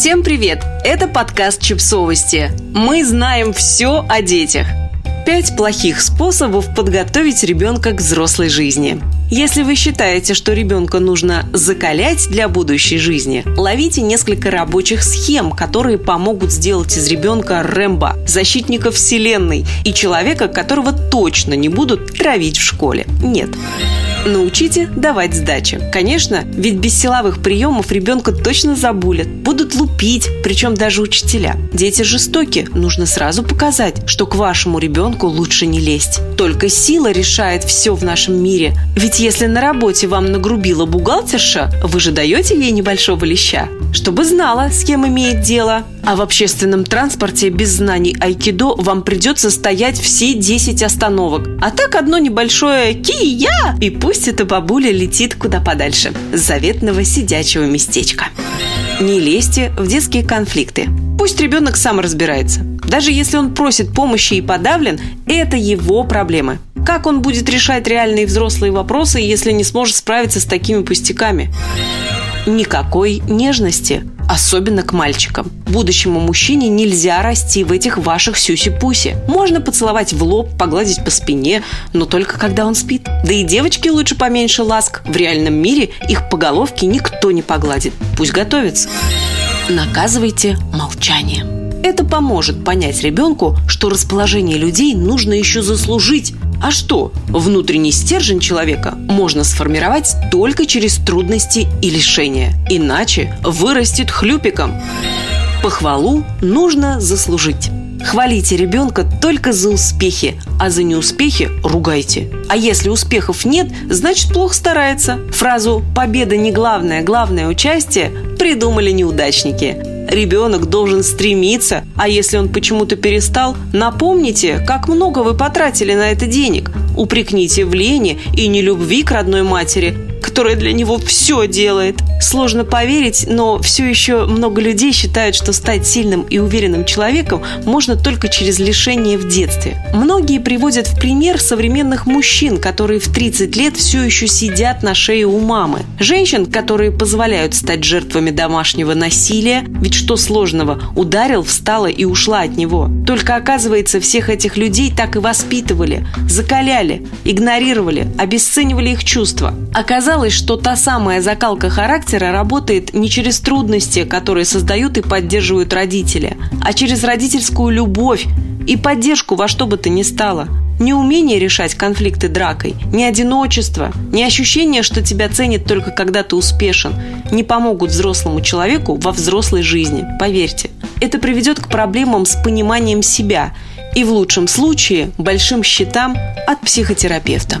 Всем привет! Это подкаст «Чипсовости». Мы знаем все о детях. Пять плохих способов подготовить ребенка к взрослой жизни. Если вы считаете, что ребенка нужно закалять для будущей жизни, ловите несколько рабочих схем, которые помогут сделать из ребенка Рэмбо, защитника вселенной и человека, которого точно не будут травить в школе. Нет. Научите давать сдачи. Конечно, ведь без силовых приемов ребенка точно забулят. Будут лупить, причем даже учителя. Дети жестоки. Нужно сразу показать, что к вашему ребенку лучше не лезть. Только сила решает все в нашем мире. Ведь если на работе вам нагрубила бухгалтерша, вы же даете ей небольшого леща, чтобы знала, с кем имеет дело. А в общественном транспорте без знаний айкидо вам придется стоять все 10 остановок. А так одно небольшое «Кия!» и пусть эта бабуля летит куда подальше. С заветного сидячего местечка. Не лезьте в детские конфликты. Пусть ребенок сам разбирается. Даже если он просит помощи и подавлен, это его проблемы. Как он будет решать реальные взрослые вопросы, если не сможет справиться с такими пустяками? Никакой нежности – особенно к мальчикам. Будущему мужчине нельзя расти в этих ваших сюси-пуси. Можно поцеловать в лоб, погладить по спине, но только когда он спит. Да и девочки лучше поменьше ласк. В реальном мире их по головке никто не погладит. Пусть готовятся. Наказывайте молчанием. Это поможет понять ребенку, что расположение людей нужно еще заслужить. А что, внутренний стержень человека можно сформировать только через трудности и лишения. Иначе вырастет хлюпиком. Похвалу нужно заслужить. Хвалите ребенка только за успехи, а за неуспехи ругайте. А если успехов нет, значит плохо старается. Фразу «победа не главное, главное участие» придумали неудачники. Ребенок должен стремиться, а если он почему-то перестал, напомните, как много вы потратили на это денег. Упрекните в лени и нелюбви к родной матери, которая для него все делает. Сложно поверить, но все еще много людей считают, что стать сильным и уверенным человеком можно только через лишение в детстве. Многие приводят в пример современных мужчин, которые в 30 лет все еще сидят на шее у мамы. Женщин, которые позволяют стать жертвами домашнего насилия, ведь что сложного, ударил, встала и ушла от него. Только оказывается, всех этих людей так и воспитывали, закаляли, игнорировали, обесценивали их чувства. Оказалось, что та самая закалка характера работает не через трудности, которые создают и поддерживают родители, а через родительскую любовь и поддержку во что бы то ни стало. Не умение решать конфликты дракой, не одиночество, не ощущение, что тебя ценят только когда ты успешен, не помогут взрослому человеку во взрослой жизни, поверьте. Это приведет к проблемам с пониманием себя и в лучшем случае большим счетам от психотерапевта.